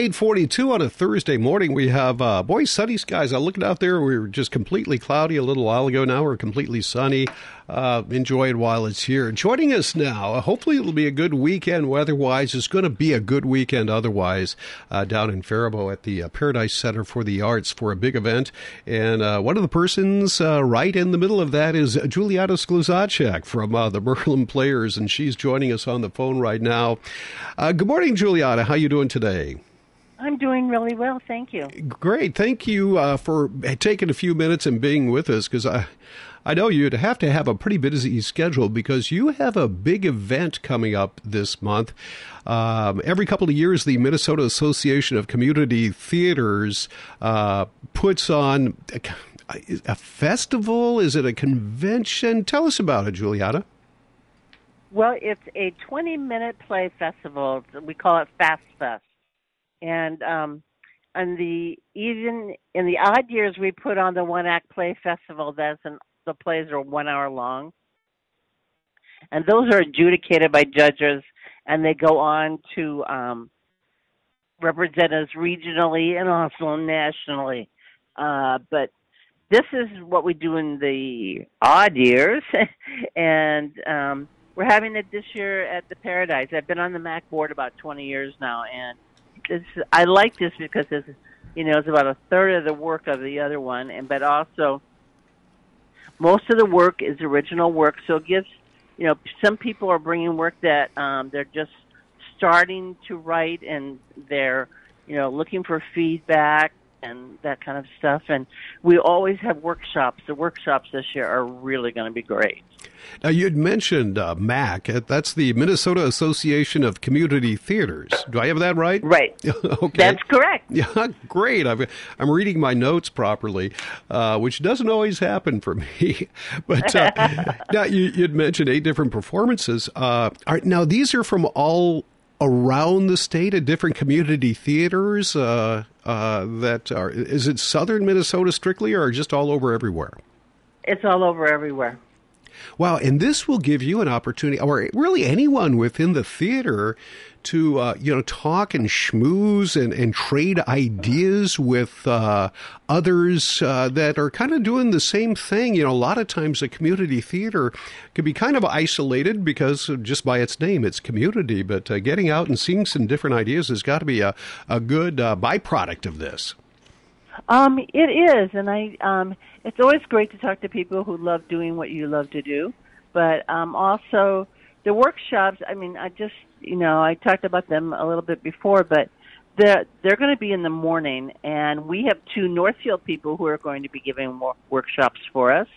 842 on a Thursday morning. We have, uh, boy, sunny skies. I'm looking out there. We were just completely cloudy a little while ago. Now we're completely sunny. Uh, enjoy it while it's here. Joining us now, hopefully it'll be a good weekend weather-wise. It's going to be a good weekend otherwise uh, down in Faribault at the uh, Paradise Center for the Arts for a big event. And uh, one of the persons uh, right in the middle of that is Julianna Skluzacek from uh, the Merlin Players, and she's joining us on the phone right now. good morning, Julianna. How you doing today? I'm doing really well, thank you. Great, thank you uh, for taking a few minutes and being with us because I, I know you'd have to have a pretty busy schedule because you have a big event coming up this month. Um, every couple of years, the Minnesota Association of Community Theaters uh, puts on a, a festival. Is it a convention? Tell us about it, Julianna. Well, it's a 20 minute play festival. We call it Fast Fest and um, and the even in the odd years we put on the one act play festival. That's an, the plays are one hour long, and those are adjudicated by judges, and they go on to um, represent us regionally and also nationally. Uh, but this is what we do in the odd years, and um, we're having it this year at the Paradise. I've been on the MAC board about 20 years now, and it's I like this because it's you know it's about a third of the work of the other one, and but also most of the work is original work, so it gives you know some people are bringing work that um, they're just starting to write and they're you know looking for feedback and that kind of stuff. And we always have workshops. The workshops this year are really going to be great. Now, you'd mentioned uh, MAC. That's the Minnesota Association of Community Theaters. Do I have that right? Right. okay. That's correct. Yeah, great. i am reading my notes properly, uh, which doesn't always happen for me. but uh, now you, would mentioned eight different performances. Uh, are, now, these are from all around the state at different community theaters uh, uh, that are is it southern minnesota strictly or just all over everywhere? It's all over everywhere Wow, and this will give you an opportunity, or really anyone within the theater, to uh, you know talk and schmooze and, and trade ideas with uh, others uh, that are kind of doing the same thing. You know, a lot of times a community theater can be kind of isolated because just by its name, it's community. But uh, getting out and seeing some different ideas has got to be a a good uh, byproduct of this. Um, it is, and I um, it's always great to talk to people who love doing what you love to do, but um, also the workshops. I mean, I just you know I talked about them a little bit before, but they're they're going to be in the morning, and we have two Northfield people who are going to be giving wor- workshops for us.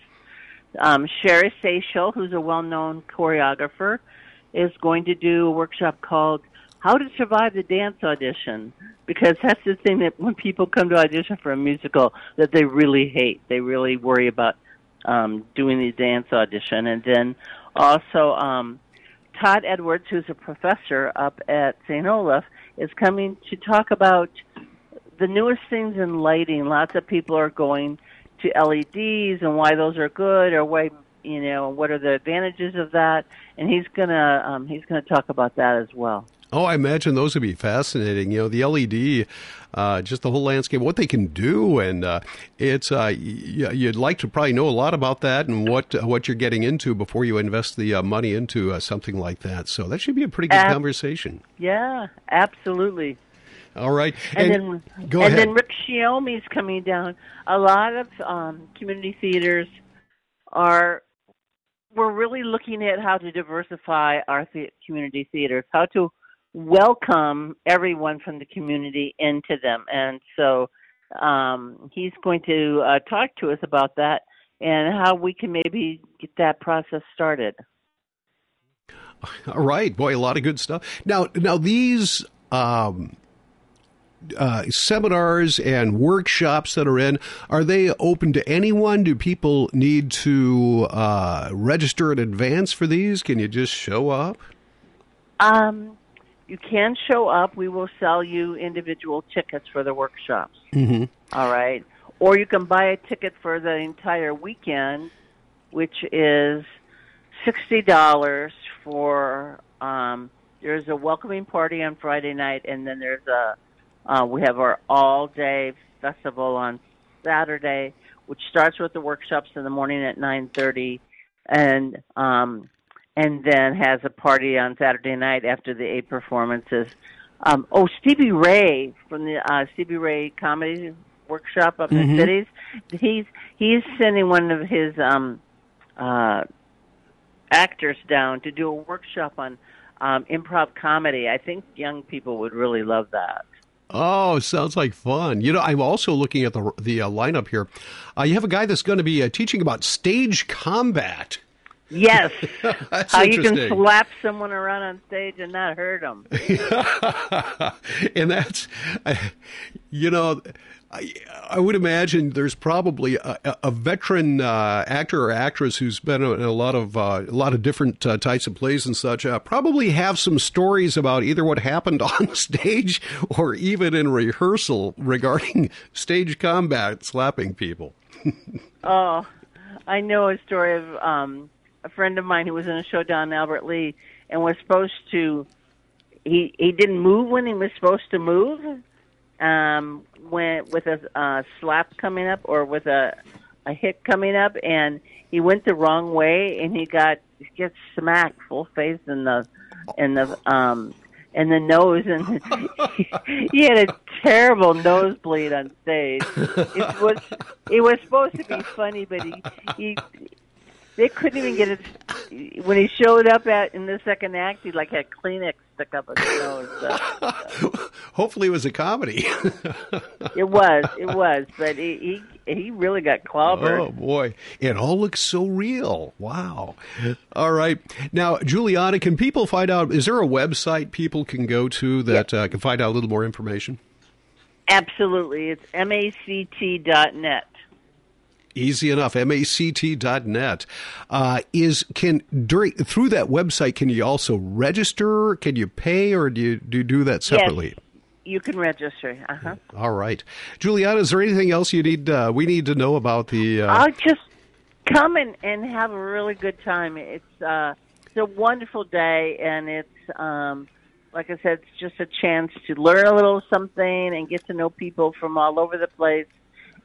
Um, Sherry Seychel, who's a well-known choreographer, is going to do a workshop called how to survive the dance audition. Because that's the thing that when people come to audition for a musical that they really hate. They really worry about um doing the dance audition. And then also um Todd Edwards who's a professor up at St. Olaf is coming to talk about the newest things in lighting. Lots of people are going to LEDs and why those are good or why you know what are the advantages of that. And he's going to um he's going to talk about that as well Oh, I imagine those would be fascinating. You know, the LED, uh, just the whole landscape, what they can do, and uh, it's uh, y- you'd like to probably know a lot about that and what uh, what you're getting into before you invest the uh, money into uh, something like that. So that should be a pretty good Ab- conversation. Yeah, absolutely. All right, and, and then go and ahead. then Rick Shiomi's coming down. A lot of um, community theaters are we're really looking at how to diversify our the- community theaters, how to welcome everyone from the community into them. And so um, he's going to uh, talk to us about that and how we can maybe get that process started. All right, boy, a lot of good stuff. Now, now these um, uh, seminars and workshops that are in are they open to anyone? Do people need to uh, register in advance for these? Can you just show up? Um, you can show up. We will sell you individual tickets for the workshops. Mm-hmm. All right. Or you can buy a ticket for the entire weekend, which is sixty dollars for. Um, there's a welcoming party on Friday night, and then there's a Uh, we have our all-day festival on Saturday, which starts with the workshops in the morning at 9:30, and um, and then has a party on Saturday night after the eight performances. Um, oh, Stevie Ray from the uh, Stevie Ray Comedy Workshop up in Mhm. the cities. He's he's sending one of his um, uh, actors down to do a workshop on um, improv comedy. I think young people would really love that. Oh, sounds like fun. You know, I'm also looking at the the uh, lineup here. Uh, you have a guy that's going to be uh, teaching about stage combat. Yes, That's how you can slap someone around on stage and not hurt them. and that's, uh, you know, I, I would imagine there's probably a, a- a veteran uh, actor or actress who's been in a lot of uh, a lot of different uh, types of plays and such. Uh, probably have some stories about either what happened on stage or even in rehearsal regarding stage combat, slapping people. Oh, I know a story of um, a friend of mine who was in a show down Albert Lea and was supposed to. He he didn't move when he was supposed to move. Um, when with a uh, slap coming up or with a a hit coming up, and he went the wrong way, and he got he gets smacked full face in the in the um in the nose, and he had a terrible nosebleed on stage. It was it was supposed to be funny, but he he they couldn't even get it when he showed up at in the second act. He like had Kleenex stuck up his nose. So. Hopefully, it was a comedy. It was, it was, but he he, he really got clobbered. Oh boy, it all looks so real. Wow. All right, now Julianna, can people find out? Is there a website people can go to that uh, can find out a little more information? Absolutely, it's mact.net. Easy enough. Mact.net. Uh, is can during through that website can you also register? Can you pay, or do you do, you do that separately? Yes, you can register. Uh huh. All right, Julianna. Is there anything else you need? Uh, we need to know about the. Uh, I'll just come and, and have a really good time. It's uh, it's a wonderful day, and it's um, like I said, it's just a chance to learn a little something and get to know people from all over the place,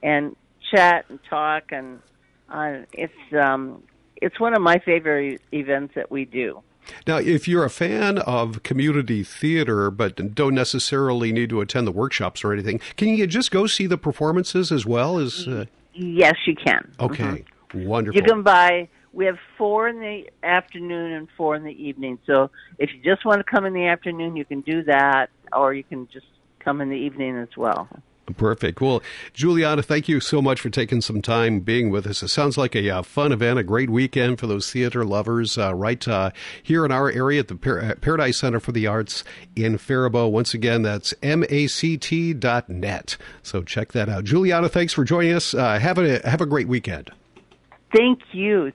and chat and talk. And uh, it's um, it's one of my favorite events that we do. Now, if you're a fan of community theater but don't necessarily need to attend the workshops or anything, can you just go see the performances as well as? Uh, Yes, you can. okay, Mhm. wonderful. You can buy. We have four in the afternoon and four in the evening. So if you just want to come in the afternoon, you can do that, or you can just come in the evening as well. Perfect. Well, Julianna, thank you so much for taking some time being with us. It sounds like a uh, fun event, a great weekend for those theater lovers uh, right uh, here in our area at the Par- uh, Paradise Center for the Arts in Faribault. Once again, that's mact.net. So check that out. Julianna, thanks for joining us. Uh, have a have a great weekend. Thank you.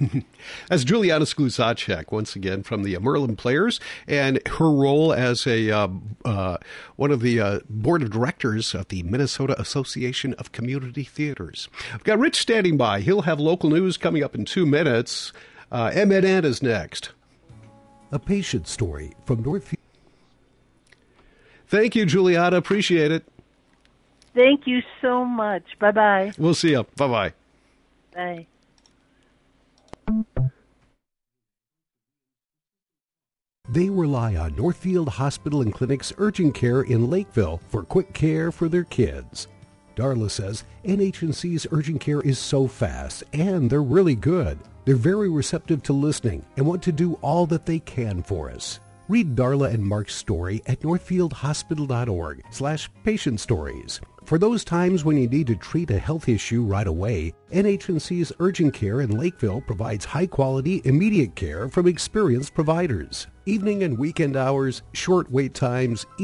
That's Julianna Skluzacek, once again from the Merlin Players, and her role as a uh, uh, one of the uh, board of directors of the Minnesota Association of Community Theaters. We've got Rich standing by. He'll have local news coming up in two minutes. Uh, MNN is next. A patient story from Northfield. Thank you, Julianna. Appreciate it. Thank you so much. Bye bye. We'll see you. Bye bye. Bye. They rely on Northfield Hospital and Clinic's urgent care in Lakeville for quick care for their kids. Darla says NHNC's urgent care is so fast and they're really good. They're very receptive to listening and want to do all that they can for us. Read Darla and Mark's story at northfieldhospital.org slash patient stories. For those times when you need to treat a health issue right away, NHNC's urgent care in Lakeville provides high quality, immediate care from experienced providers. Evening and weekend hours, short wait times,